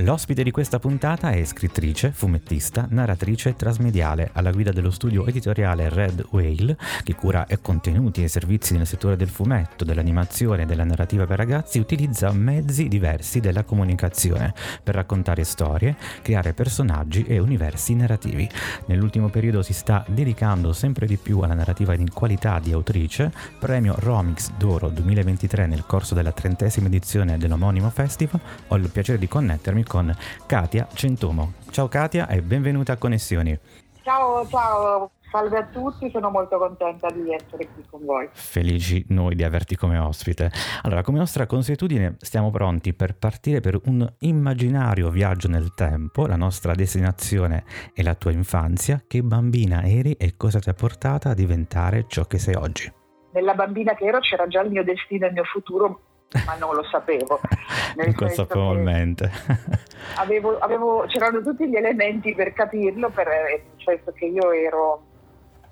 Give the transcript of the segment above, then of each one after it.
L'ospite di questa puntata è scrittrice, fumettista, narratrice e trasmediale alla guida dello studio editoriale Red Whale, che cura contenuti e servizi nel settore del fumetto, dell'animazione e della narrativa per ragazzi, utilizza mezzi diversi della comunicazione per raccontare storie, creare personaggi e universi narrativi. Nell'ultimo periodo si sta dedicando sempre di più alla narrativa in qualità di autrice, premio Romix d'Oro 2023 nel corso della trentesima edizione dell'omonimo festival. Ho il piacere di connettermi con Katia Centomo. Ciao Katia e benvenuta a Connessioni. Ciao, ciao, salve a tutti, sono molto contenta di essere qui con voi. Felici noi di averti come ospite. Allora, come nostra consuetudine, stiamo pronti per partire per un immaginario viaggio nel tempo. La nostra destinazione è la tua infanzia. Che bambina eri e cosa ti ha portata a diventare ciò che sei oggi? Nella bambina che ero c'era già il mio destino e il mio futuro ma non lo sapevo. Inconsapevolmente. Avevo, avevo, c'erano tutti gli elementi per capirlo, per, senso che io ero,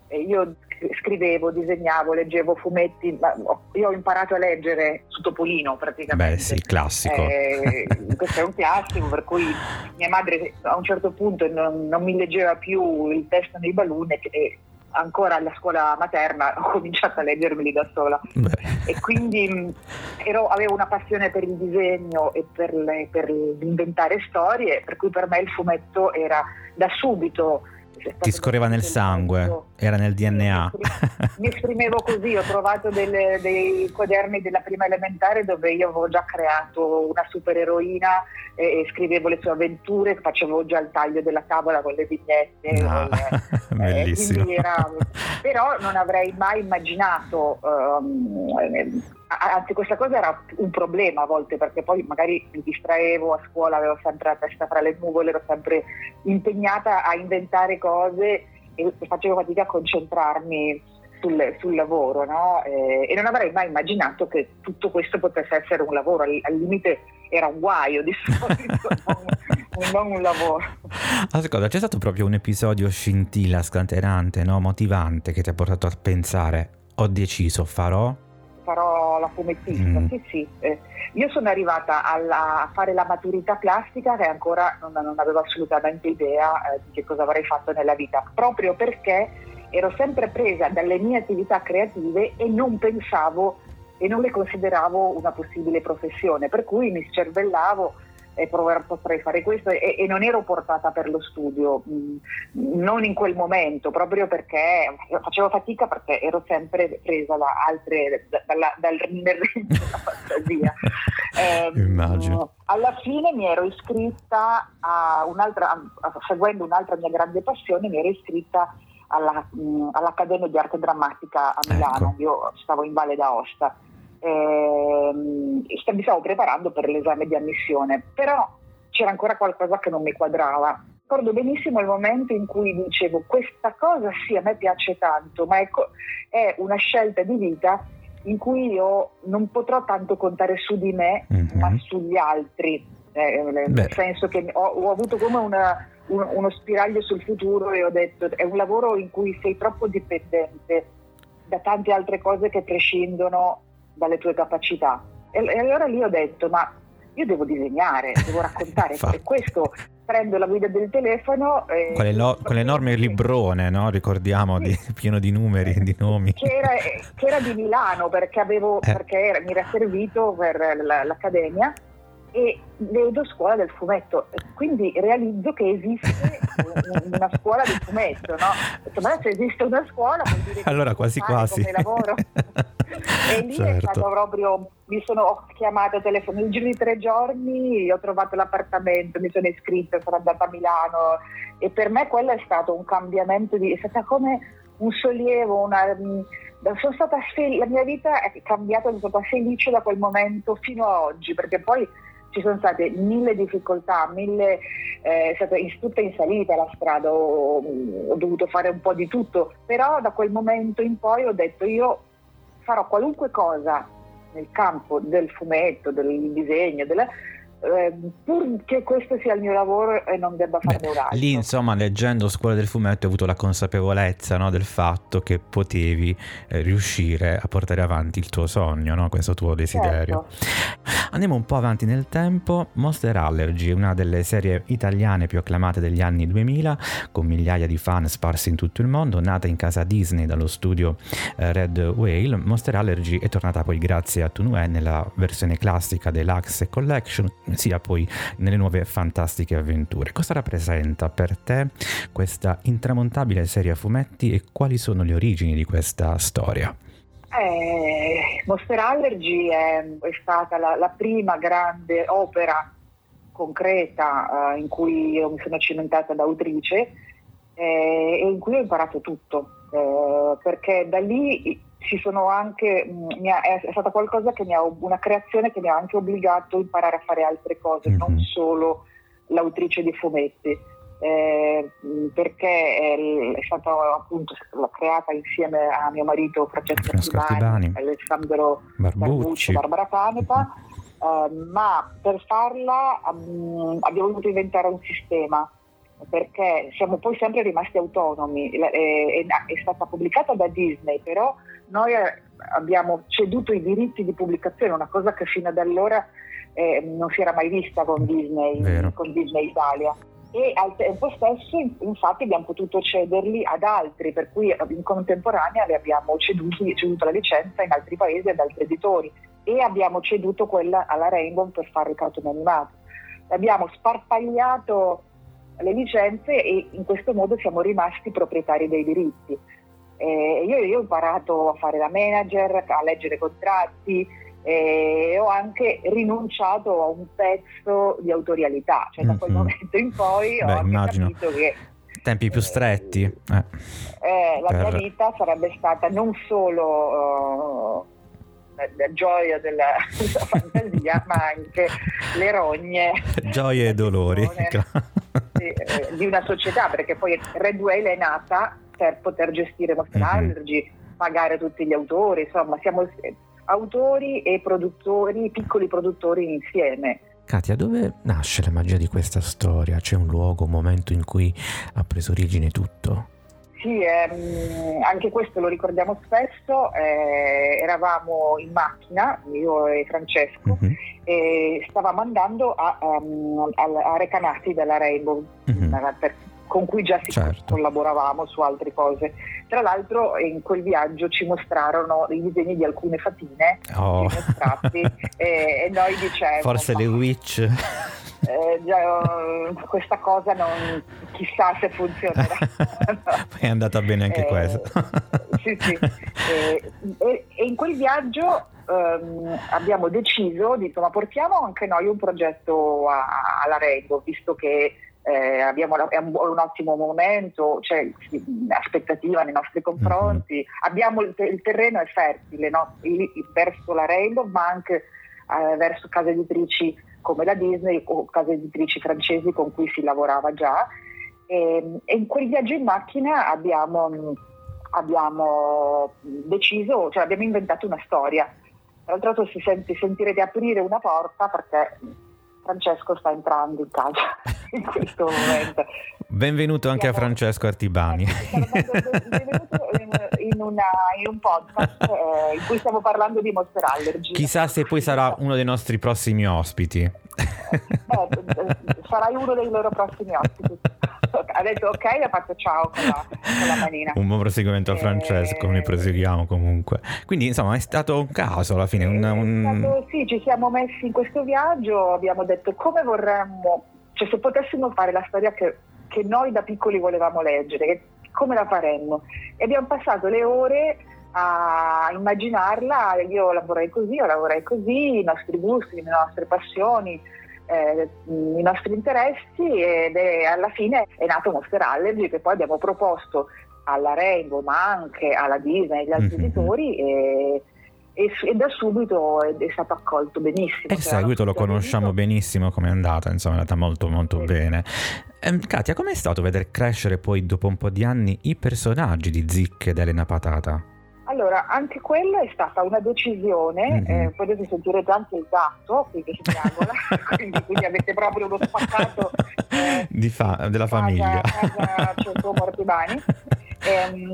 io scrivevo, disegnavo, leggevo fumetti, io ho imparato a leggere su Topolino praticamente. Beh sì, classico. Eh, questo è un classico, per cui mia madre a un certo punto non, non mi leggeva più il testo nei balloon e ancora alla scuola materna ho cominciato a leggermeli da sola Beh. e quindi ero, avevo una passione per il disegno e per, le, per inventare storie, per cui per me il fumetto era da subito ti scorreva nel sangue, era nel DNA. Mi esprimevo così, ho trovato delle, dei quaderni della prima elementare dove io avevo già creato una supereroina e, e scrivevo le sue avventure, facevo già il taglio della tavola con le vignette. Le, bellissimo. Eh, era, però non avrei mai immaginato um, anzi questa cosa era un problema a volte perché poi magari mi distraevo a scuola, avevo sempre la testa fra le nuvole, ero sempre impegnata a inventare cose e facevo fatica a concentrarmi sul, sul lavoro no? eh, e non avrei mai immaginato che tutto questo potesse essere un lavoro, al, al limite era un guaio di solito, non, non, un lavoro. Ascolta, c'è stato proprio un episodio scintilla, scatenante, no? motivante che ti ha portato a pensare ho deciso, farò farò la fumettista, mm. sì sì. Eh, io sono arrivata alla, a fare la maturità plastica e ancora non, non avevo assolutamente idea eh, di che cosa avrei fatto nella vita, proprio perché ero sempre presa dalle mie attività creative e non pensavo e non le consideravo una possibile professione, per cui mi scervellavo prover, potrei fare questo e, e, non ero portata per lo studio, mh, mm, non in quel momento, proprio perché facevo fatica perché ero sempre presa da altre, da, dalla, dal della fantasia. Eh, Immagino. Alla fine mi ero iscritta a un'altra, a, seguendo un'altra mia grande passione, mi ero iscritta alla, mh, mm, all'Accademia di Arte Drammatica a Milano, ecco. io stavo in Valle d'Aosta eh, mi stavo preparando per l'esame di ammissione, però c'era ancora qualcosa che non mi quadrava. Ricordo benissimo il momento in cui dicevo questa cosa sì, a me piace tanto, ma ecco, è una scelta di vita in cui io non potrò tanto contare su di me, mm-hmm. ma sugli altri. Eh, nel senso che ho, ho avuto come una, un, uno spiraglio sul futuro e ho detto è un lavoro in cui sei troppo dipendente da tante altre cose che prescindono dalle tue capacità. E, e allora lì ho detto, ma io devo disegnare, devo raccontare. e questo prendo la guida del telefono. E... Quell'elo- quell'enorme librone, no? ricordiamo, sì. di, pieno di numeri e di nomi. Che era, che era, di Milano perché, avevo, eh. perché era, mi era servito per l'accademia e vedo scuola del fumetto, quindi realizzo che esiste una scuola del fumetto, no? Ma se esiste una scuola vuol dire allora quasi quasi come lavoro. e lì certo. è stato proprio, mi sono chiamata telefono, in giro di tre giorni ho trovato l'appartamento, mi sono iscritta, sono andata a Milano e per me quello è stato un cambiamento, di, è stata come un sollievo, una, mm, sono stata fel- la mia vita è cambiata, sono stata felice da quel momento fino a oggi, perché poi ci sono state mille difficoltà, mille, eh, è stata in, tutta in salita la strada, ho, ho, dovuto fare un po' di tutto, però da quel momento in poi ho detto io farò qualunque cosa nel campo del fumetto, del disegno, della, eh, pur che questo sia il mio lavoro e non debba farne un altro. Lì, insomma, leggendo Scuola del Fumetto hai avuto la consapevolezza no, del fatto che potevi eh, riuscire a portare avanti il tuo sogno, no? questo tuo desiderio. Certo. Andiamo un po' avanti nel tempo. Monster Allergy, una delle serie italiane più acclamate degli anni 2000, con migliaia di fan sparsi in tutto il mondo, nata in casa Disney dallo studio eh, Red Whale, Monster Allergy è tornata poi grazie a Tunue nella versione classica deluxe collection, sia poi nelle nuove fantastiche avventure. Cosa rappresenta per te questa intramontabile serie a fumetti e quali sono le origini di questa storia? Eh, Monster Allergy è, è stata la, la, prima grande opera concreta eh, in cui io mi sono cimentata da autrice eh, e in cui ho imparato tutto, eh, perché da lì ci sono anche, mm, ha, è stata qualcosa che mi ha, una creazione che mi ha anche obbligato a imparare a fare altre cose, mm-hmm. non solo l'autrice di fumetti. Eh, perché è, stata appunto creata insieme a mio marito Francesco, Artibani, Alessandro Barbucci, Barbara Canepa, eh, ma per farla um, abbiamo dovuto inventare un sistema perché siamo poi sempre rimasti autonomi, è, è, stata pubblicata da Disney, però noi eh, abbiamo ceduto i diritti di pubblicazione, una cosa che fino ad allora eh, non si era mai vista con Disney, con Disney Italia. E al tempo stesso infatti abbiamo potuto cederli ad altri, per cui in contemporanea li abbiamo ceduti, ceduto la licenza in altri paesi ad altri editori. E abbiamo ceduto quella alla Rainbow per fare il cartone animato. Abbiamo sparpagliato le licenze e in questo modo siamo rimasti proprietari dei diritti. Eh, io, io ho imparato a fare la manager, a leggere contratti, e ho anche rinunciato a un pezzo di autorialità, cioè da quel mm-hmm. momento in poi Beh, ho immagino. capito che tempi più stretti. Eh, eh, la per... mia vita sarebbe stata non solo uh, la gioia della, della fantasia, ma anche le rogne. Gioie e dolori. Di, eh, di, una società, perché poi Red Whale è nata per poter gestire Monster mm-hmm. Allergy, pagare tutti gli autori, insomma, siamo autori e produttori, piccoli produttori insieme. Katia, dove nasce la magia di questa storia? C'è un luogo, un momento in cui ha preso origine tutto? Sì, ehm, anche questo lo ricordiamo spesso, eh, eravamo in macchina, io e Francesco, uh-huh. e stavamo andando a, um, a, a Recanati della Rainbow uh-huh. per con cui già certo. collaboravamo su altre cose. Tra l'altro in quel viaggio ci mostrarono i disegni di alcune fatine oh. e, e, noi dicevamo... Forse le witch. Eh, già, questa cosa non chissà se funzionerà. è andata bene anche eh, questa. sì, sì. Eh, e, e, in quel viaggio ehm, abbiamo deciso, detto, ma portiamo anche noi un progetto a, alla Rainbow, visto che eh, abbiamo, è un, un, ottimo momento, c'è aspettativa nei nostri confronti, mm-hmm. abbiamo il, il, terreno è fertile no? il, verso la Rainbow ma anche eh, verso case editrici come la Disney o case editrici francesi con cui si lavorava già e, e in quel viaggio in macchina abbiamo, abbiamo deciso, cioè abbiamo inventato una storia. Tra l'altro si sente, sentirete aprire una porta perché Francesco sta entrando in casa in questo momento. Benvenuto anche Siamo... a Francesco Artibani. benvenuto in, una, in, un podcast eh, in cui stiamo parlando di Monster Allergy. Chissà se poi sarà uno dei nostri prossimi ospiti. Eh, eh sarai uno dei loro prossimi ospiti ha detto ok e ha fatto ciao con la, con la manina. Un buon proseguimento a Francesco, e... ne proseguiamo comunque. Quindi insomma è stato un caso alla fine. Un, un... Stato, sì, ci siamo messi in questo viaggio, abbiamo detto come vorremmo, cioè se potessimo fare la storia che, che noi da piccoli volevamo leggere, come la faremmo? E abbiamo passato le ore a immaginarla, io lavorerei così, io lavorerei così, i nostri gusti, le nostre passioni eh, i nostri interessi ed è, alla fine è nato Monster Allergy che poi abbiamo proposto alla Rainbow ma anche alla Disney e agli altri mm-hmm. editori e, e, e, da subito è, è, stato accolto benissimo. E il seguito lo conosciamo benissimo come è andata, insomma è andata molto molto sì. bene. Eh, Katia, com'è stato vedere crescere poi dopo un po' di anni i personaggi di Zic ed Elena Patata? Allora, anche quella è stata una decisione, mm-hmm. eh, potete sentire anche il gatto qui che si diagola, quindi, quindi, avete proprio uno spaccato eh, fa- della famiglia. Casa 100 mortimani. Ehm,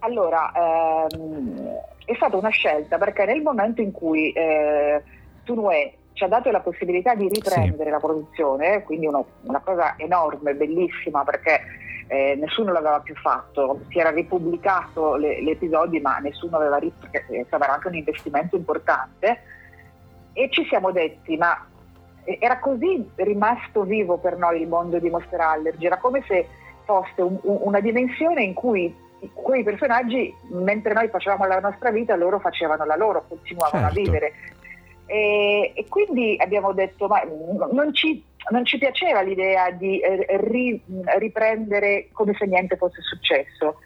allora, ehm, è stata una scelta perché nel momento in cui eh, Tunue ci ha dato la possibilità di riprendere sì. la produzione, quindi uno, una cosa enorme, bellissima, perché eh, nessuno l'aveva più fatto, si era ripubblicato gli episodi ma nessuno aveva ripreso, perché era anche un investimento importante e ci siamo detti ma era così rimasto vivo per noi il mondo di Monster Allergy, era come se fosse un, un, una dimensione in cui quei personaggi, mentre noi facevamo la nostra vita, loro facevano la loro, continuavano certo. a vivere. E, e, quindi abbiamo detto, ma non ci, non ci piaceva l'idea di eh, ri, riprendere come se niente fosse successo.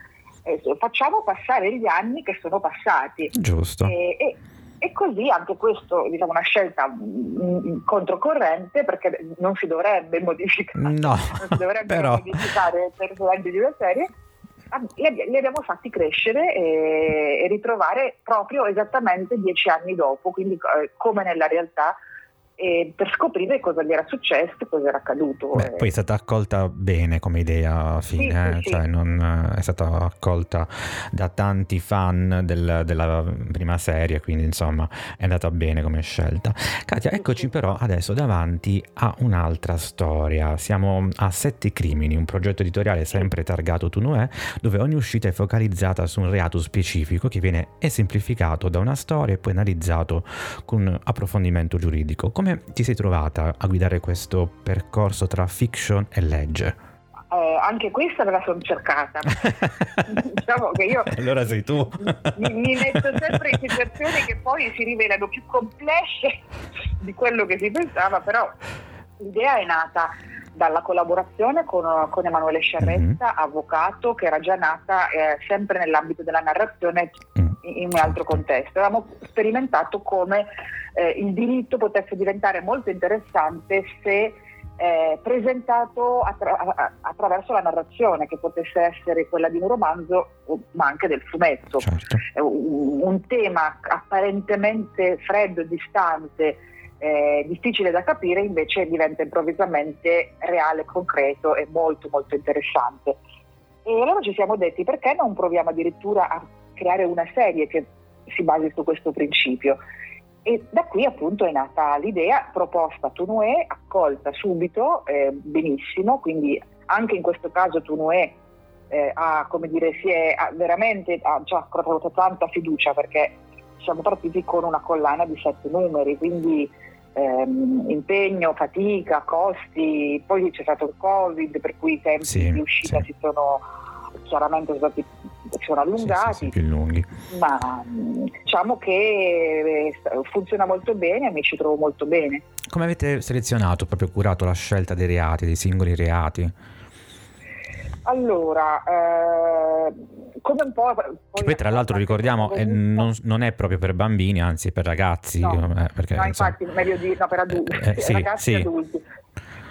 Eh, facciamo passare gli anni che sono passati. Giusto. E, e, e così anche questo diciamo, una scelta mh, controcorrente perché non si dovrebbe modificare, no, si dovrebbe però... modificare personaggi di una serie Ah, li, abbiamo fatti crescere e, e, ritrovare proprio esattamente dieci anni dopo, quindi eh, come nella realtà e per scoprire cosa gli era successo, cosa era accaduto. Beh, poi è stata accolta bene come idea alla fine, sì, eh? sì, cioè non, è stata accolta da tanti fan del, della prima serie, quindi insomma è andata bene come scelta. Katia, eccoci però adesso davanti a un'altra storia. Siamo a Sette Crimini, un progetto editoriale sempre targato Tunue, dove ogni uscita è focalizzata su un reato specifico che viene esemplificato da una storia e poi analizzato con approfondimento giuridico. Come come ti sei trovata a guidare questo percorso tra fiction e legge? Eh, anche questa me la sono cercata. diciamo che io allora sei tu. mi, mi, metto sempre in situazioni che poi si rivelano più complesse di quello che si pensava, però l'idea è nata dalla collaborazione con, con Emanuele Sciarretta, mm-hmm. avvocato, che era già nata eh, sempre nell'ambito della narrazione mm. In un altro contesto. Avevamo sperimentato come eh, il diritto potesse diventare molto interessante se eh, presentato attra- attraverso la narrazione, che potesse essere quella di un romanzo, ma anche del fumetto. Certo. Un, un, tema apparentemente freddo distante, eh, difficile da capire, invece diventa improvvisamente reale, concreto e molto molto interessante. E allora ci siamo detti perché non proviamo addirittura a creare una serie che si basi su questo principio. E da qui appunto è nata l'idea proposta a Tunue, accolta subito, eh, benissimo, quindi anche in questo caso Tunue eh, ha, come dire, si è ha veramente ha già avuto tanta fiducia perché siamo partiti con una collana di sette numeri, quindi ehm, impegno, fatica, costi, poi c'è stato il Covid per cui i tempi sì, di uscita sì. si sono chiaramente stati sono allungati, sì, sì, più lunghi. ma diciamo che eh, funziona molto bene e mi ci trovo molto bene. Come avete selezionato, proprio curato la scelta dei reati, dei singoli reati? Allora, eh, come un po'... Poi, poi tra l'altro ricordiamo, eh, non, non, è proprio per bambini, anzi per ragazzi. No, eh, perché, no infatti, insomma, meglio di... no, per adulti, eh, sì, ragazzi sì. adulti.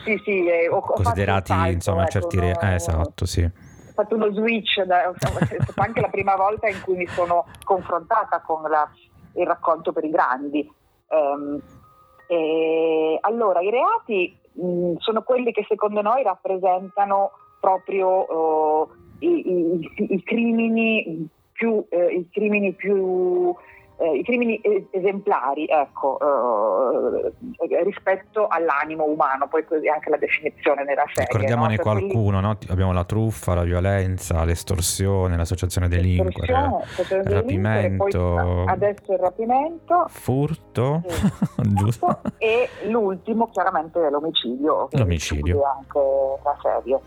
Sì, sì, eh, ho, Considerati, ho insomma, ecco, certi... No, eh, esatto, sì fatto uno switch, da, è stata anche la prima volta in cui mi sono confrontata con la, il racconto per i grandi. Um, allora, i reati mh, sono quelli che secondo noi rappresentano proprio uh, i, i, i, crimini più, eh, i crimini più eh, i crimini esemplari ecco, eh, rispetto all'animo umano, poi così anche la definizione nella serie. Ricordiamone no? qualcuno, no? abbiamo la truffa, la violenza, l'estorsione, l'associazione delinquere, il rapimento, adesso il rapimento, furto, sì. giusto? e l'ultimo chiaramente è l'omicidio, l'omicidio. anche la serie.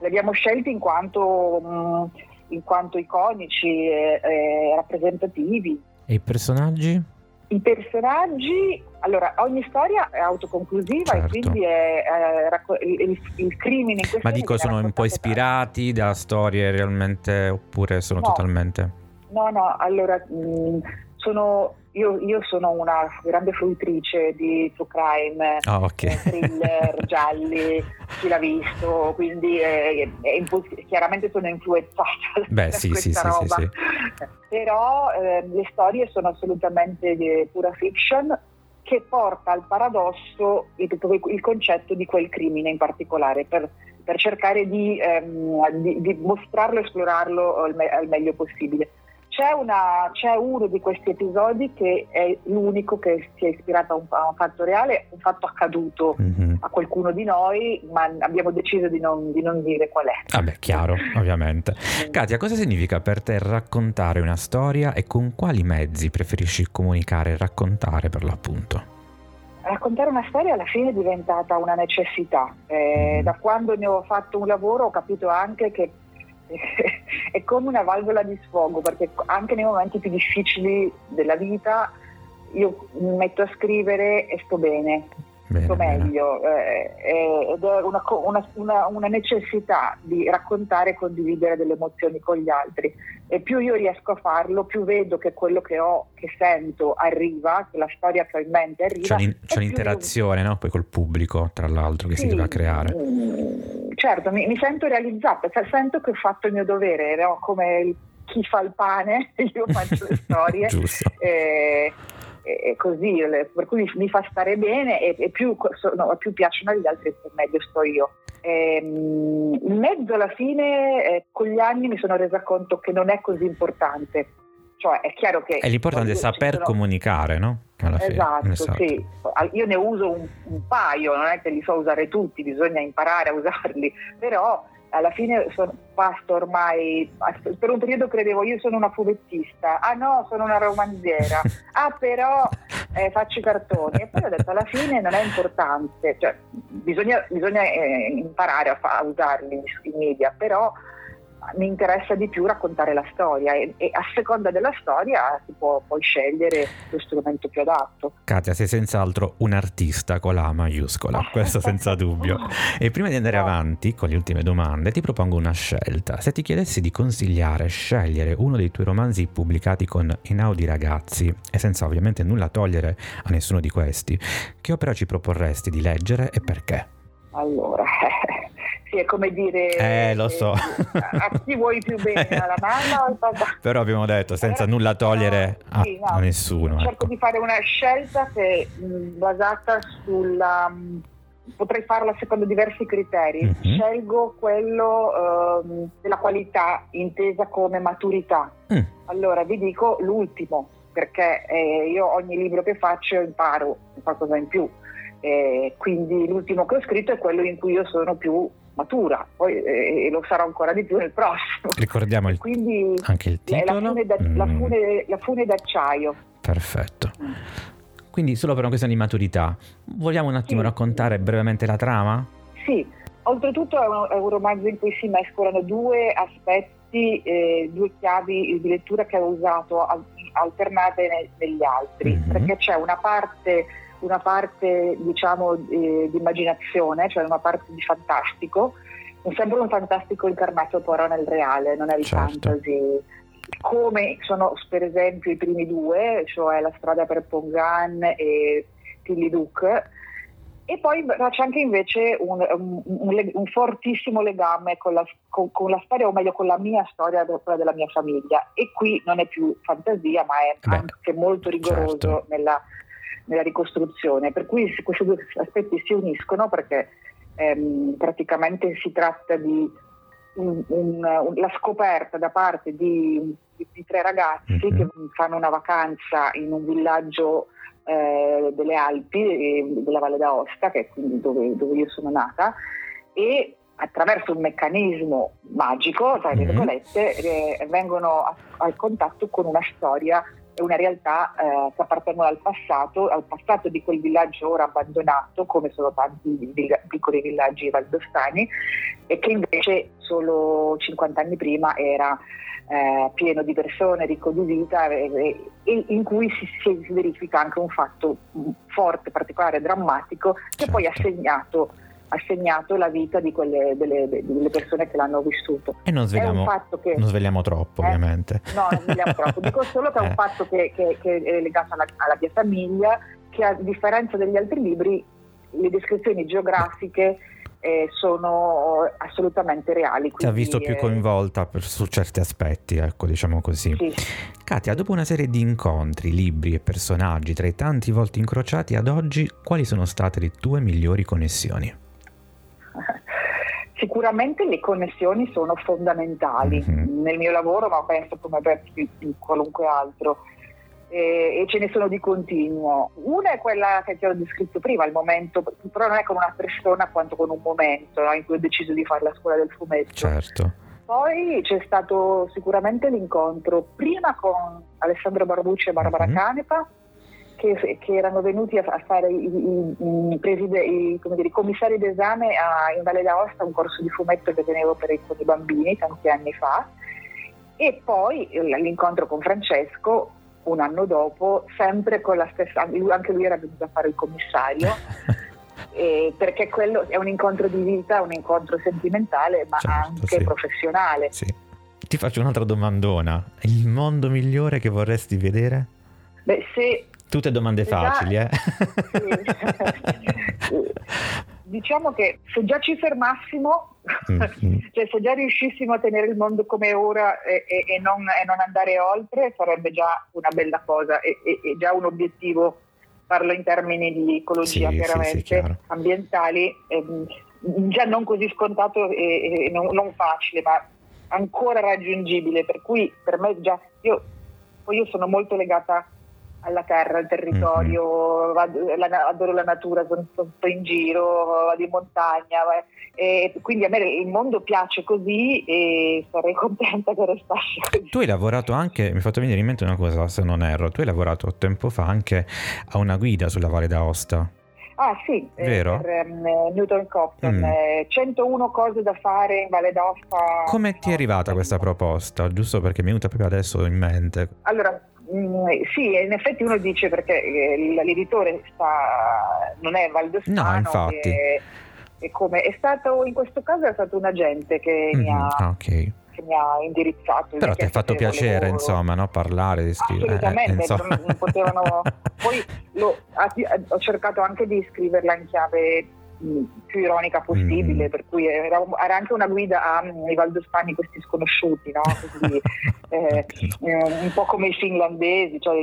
Li abbiamo scelti in quanto... Mh, in quanto iconici e, e rappresentativi e i personaggi? I personaggi, allora ogni storia è autoconclusiva certo. e quindi è, è, il, il, crimine in Ma dico, sono un po' ispirati da storie realmente oppure sono no. totalmente... No, no, allora mh, mm, sono io, io, sono una grande fruitrice di true crime, oh, okay. thriller, gialli, chi l'ha visto, quindi è, è imposs- chiaramente sono influenzata Beh, da sì, questa sì, roba. Sì, Però eh, le storie sono assolutamente di pura fiction che porta al paradosso il, il concetto di quel crimine in particolare per, per cercare di, ehm, di, di mostrarlo e esplorarlo al, me- al meglio possibile. C'è, una, c'è, uno di questi episodi che è l'unico che si è ispirato a un, a un fatto reale, un fatto accaduto mm-hmm. a qualcuno di noi, ma abbiamo deciso di non, di non dire qual è. Vabbè, chiaro, ovviamente. Katia, cosa significa per te raccontare una storia e con quali mezzi preferisci comunicare e raccontare per l'appunto? Raccontare una storia alla fine è diventata una necessità. Eh, mm. Da quando ne ho fatto un lavoro ho capito anche che è come una valvola di sfogo perché anche nei momenti più difficili della vita io mi metto a scrivere e sto bene, bene sto meglio eh, ed è una, una, una, necessità di raccontare e condividere delle emozioni con gli altri e più io riesco a farlo più vedo che quello che ho, che sento arriva, che la storia che ho in mente arriva. C'è, c'è un'interazione io... no? poi col pubblico tra l'altro che sì, si deve creare. Certo, mi, mi, sento realizzata, cioè, sento che ho fatto il mio dovere, no? come chi fa il pane, io faccio le storie. e, e, così, per cui mi fa stare bene e, e più, no, più, piacciono agli altri, meglio sto io. E, ehm, in mezzo alla fine, eh, con gli anni mi sono resa conto che non è così importante. Cioè, è chiaro che... È l'importante è saper sono... comunicare, no? Esatto, esatto, sì. Io ne uso un, un, paio, non è che li so usare tutti, bisogna imparare a usarli, però alla fine sono, basta ormai, per un periodo credevo io sono una fumettista, ah no, sono una romanziera, ah però eh, faccio i cartoni. E poi ho detto alla fine non è importante, cioè, bisogna, bisogna eh, imparare a, fa- a usarli i media, però mi interessa di più raccontare la storia e, e, a seconda della storia si può poi scegliere lo strumento più adatto. Katia, sei senz'altro un artista con la maiuscola, questo senza dubbio. E prima di andare avanti con le ultime domande ti propongo una scelta. Se ti chiedessi di consigliare, scegliere uno dei tuoi romanzi pubblicati con Einaudi Ragazzi e senza ovviamente nulla togliere a nessuno di questi, che opera ci proporresti di leggere e perché? Allora, sì, è come dire... Eh, lo so. Eh, a, chi vuoi più bene, alla mamma o al papà? Però abbiamo detto, senza allora, nulla togliere no, a, sì, no, a, nessuno. Cerco ecco. di fare una scelta che mh, basata sulla... Mh, potrei farla secondo diversi criteri. Mm-hmm. Scelgo quello uh, della qualità intesa come maturità. Mm. Allora vi dico l'ultimo, perché eh, io ogni libro che faccio imparo qualcosa in più. Eh, quindi l'ultimo che ho scritto è quello in cui io sono più matura, poi eh, lo sarò ancora di più nel prossimo. Ricordiamo il, Quindi, anche il titolo. La fune, da, mm. la, fune, la fune, d'acciaio. Perfetto. Mm. Quindi solo per una questione di maturità, vogliamo un attimo sì. raccontare brevemente la trama? Sì, oltretutto è un, è un romanzo in cui si mescolano due aspetti, eh, due chiavi di lettura che ho usato alternate ne, negli altri, mm-hmm. perché c'è una parte una parte diciamo di, di, immaginazione, cioè una parte di fantastico, sempre un fantastico incarnato però nel reale, non è il certo. fantasy. Come sono per esempio i primi due, cioè La strada per Pongan e Tilly Duke, e poi c'è anche invece un, un, un, un fortissimo legame con la, con, con la, storia, o meglio con la mia storia, quella della mia famiglia. E qui non è più fantasia, ma è Beh, anche molto rigoroso certo. nella, nella ricostruzione, per cui questi due aspetti si uniscono perché ehm, praticamente si tratta di un, un, un, la scoperta da parte di, di, di tre ragazzi mm-hmm. che fanno una vacanza in un villaggio eh, delle Alpi, eh, della Valle d'Aosta, che è quindi dove, dove io sono nata, e attraverso un meccanismo magico, tra mm-hmm. virgolette, eh, vengono a, a contatto con una storia una realtà eh, che appartengono al passato, al passato di quel villaggio ora abbandonato, come sono tanti piccoli villaggi valdostani, e che invece solo 50 anni prima era eh, pieno di persone, ricco di vita e, e in cui si, si, verifica anche un fatto forte, particolare, drammatico che certo. poi ha segnato ha segnato la vita di quelle, delle, delle, persone che l'hanno vissuto. E non svegliamo, che, non svegliamo troppo, eh, ovviamente. No, non svegliamo troppo. Dico solo che è un eh. fatto che, che, che è legato alla, alla mia famiglia, che a differenza degli altri libri, le descrizioni geografiche eh, sono assolutamente reali. Ti ha visto più coinvolta per, su certi aspetti, ecco, diciamo così. Sì. Katia, dopo una serie di incontri, libri e personaggi tra i tanti volti incrociati ad oggi, quali sono state le tue migliori connessioni? Sicuramente le connessioni sono fondamentali mm-hmm. nel mio lavoro, ma penso come per qualunque altro. E, ce ne sono di continuo. Una è quella che ti ho descritto prima, il momento, però non è con una persona quanto con un momento no, in cui ho deciso di fare la scuola del fumetto. Certo. Poi c'è stato sicuramente l'incontro prima con Alessandro Barbucci e Barbara mm-hmm. Canepa, che, che, erano venuti a, fare i, i, i, preside, i dire, commissari d'esame a, in Valle d'Aosta, un corso di fumetto che tenevo per i, con i bambini tanti anni fa. E poi l'incontro con Francesco un anno dopo, sempre con la stessa, anche lui era venuto a fare il commissario. eh, perché quello è un incontro di vita, un incontro sentimentale, ma certo, anche sì. professionale. Sì. Ti faccio un'altra domandona. Il mondo migliore che vorresti vedere? Beh, se Tutte domande facili, eh? diciamo che se già ci fermassimo, mm-hmm. cioè se già riuscissimo a tenere il mondo come ora e, e, e, non, e non, andare oltre, sarebbe già una bella cosa e, già un obiettivo, parlo in termini di ecologia sì, chiaramente, sì, sì, ambientali, ehm, già non così scontato e, non, non facile, ma ancora raggiungibile, per cui per me già, io, poi io sono molto legata alla terra, al territorio, mm-hmm. la, adoro la natura, sono, sto in giro, vado in montagna e quindi a me il mondo piace così e sarei contenta che restasse così. Tu hai lavorato anche, mi hai fatto venire in mente una cosa se non erro, tu hai lavorato tempo fa anche a una guida sulla Valle d'Aosta. Ah sì, eh, Vero? per um, Newton Copton, mm. eh, 101 cose da fare in Valle d'Aosta. Come ti è arrivata questa proposta? Giusto perché mi è venuta proprio adesso in mente. Allora, Mm, sì, in effetti uno dice perché eh, l'editore sta, non è Valdostano. No, infatti. È, è, come, è stato, in questo caso è stato un agente che, mm-hmm, mi, ha, ah, okay. che mi ha indirizzato. Però ti ha fatto piacere, insomma, no? parlare, di scrivere. Assolutamente, eh, non potevano... Poi lo, ho cercato anche di scriverla in chiave più ironica possibile, mm. per cui era, era, anche una guida ai mm, valdostani questi sconosciuti, no? Quindi, eh, eh, un po' come i finlandesi, cioè,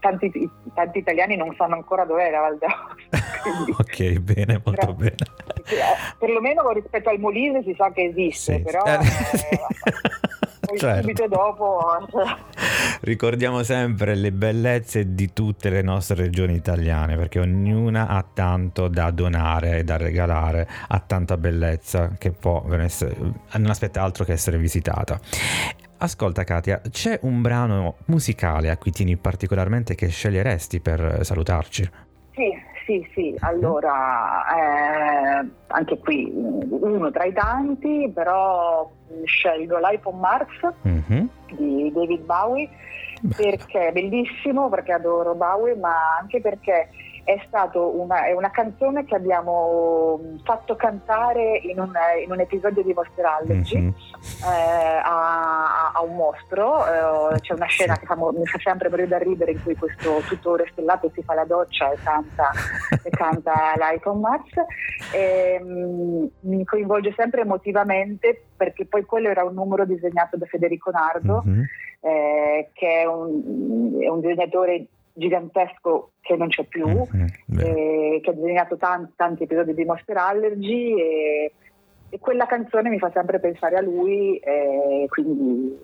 tanti, tanti, italiani non sanno ancora dov'è la Val d'Aosta. ok, bene, molto però, bene. Eh, perlomeno rispetto al Molise si sa che esiste, sì, però... Eh, poi certo. subito dopo... Ricordiamo sempre le bellezze di tutte le nostre regioni italiane, perché ognuna ha tanto da donare e da regalare, ha tanta bellezza che può essere, non aspetta altro che essere visitata. Ascolta Katia, c'è un brano musicale a cui tieni particolarmente che sceglieresti per salutarci? Sì, sì, allora eh, anche qui uno tra i tanti, però scelgo Life on Mars mm-hmm. di David Bowie perché è bellissimo, perché adoro Bowie, ma anche perché è, una, è una canzone che abbiamo mm, fatto cantare in un, in un episodio di Monster Allergy mm-hmm. eh, a, a, un mostro. Eh, c'è una scena che fa, mi fa sempre morire da ridere in cui questo tutore stellato si fa la doccia e canta, e canta l'Icon Mars. E, mm, mi coinvolge sempre emotivamente perché poi quello era un numero disegnato da Federico Nardo, mm-hmm. eh, che è un, è un disegnatore gigantesco che non c'è più, mm-hmm, eh, che ha disegnato tanti, tanti, episodi di Monster Allergy e, e, quella canzone mi fa sempre pensare a lui, eh, quindi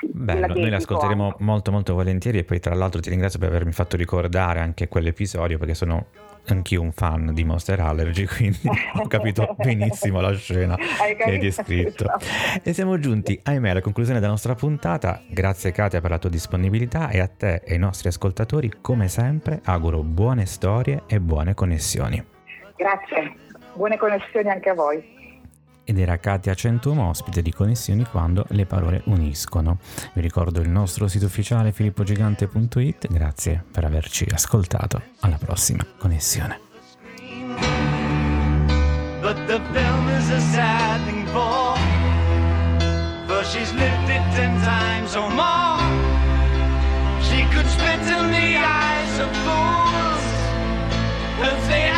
sì. Bello, noi l'ascolteremo anche. molto molto volentieri e poi tra l'altro ti ringrazio per avermi fatto ricordare anche quell'episodio perché sono anch'io un fan di Monster Allergy, quindi ho capito benissimo la scena che hai descritto. Esatto. E siamo giunti, ahimè, alla conclusione della nostra puntata. Grazie Katia per la tua disponibilità e a te e ai nostri ascoltatori, come sempre, auguro buone storie e buone connessioni. Grazie, buone connessioni anche a voi ed era Katia Centuomo, ospite di Connessioni quando le parole uniscono. Vi ricordo il nostro sito ufficiale filippogigante.it, grazie per averci ascoltato. Alla prossima connessione. But the film is a sad thing for, for she's lived it ten times or more. She could spit in the eyes of fools if they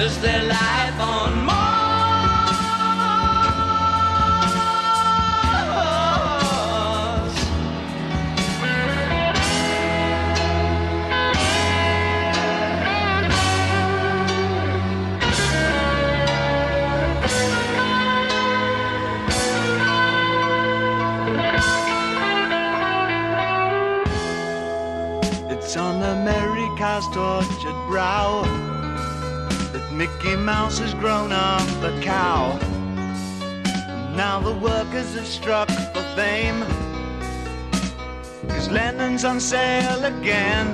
is their life have struck for fame. Cause Lennon's on sale again.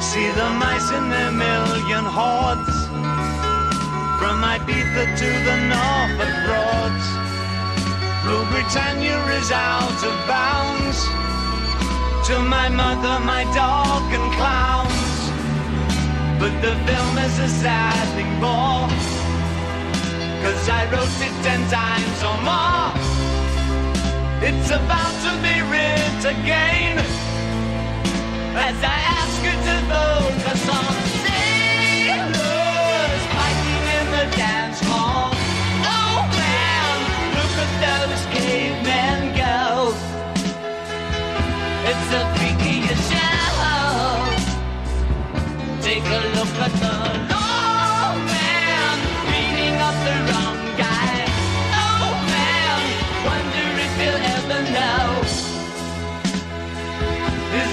See the mice in their million hordes. From Ibiza to the Norfolk Broads. Blue Britannia is out of bounds. To my mother, my dog, and clowns. But the film is a sad thing more. Cause I wrote it ten times or more. It's about to be writ again. As I ask you to focus on sailors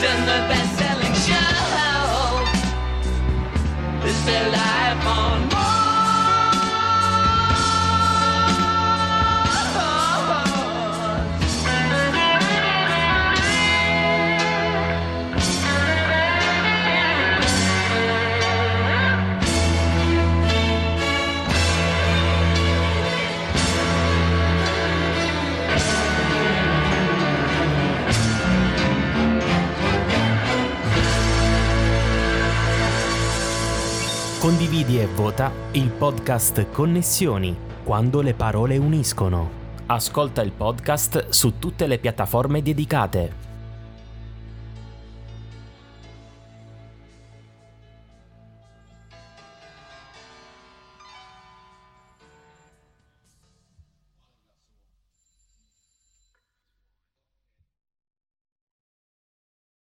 in the best-selling show? Is their life on? Vota il podcast Connessioni, quando le parole uniscono. Ascolta il podcast su tutte le piattaforme dedicate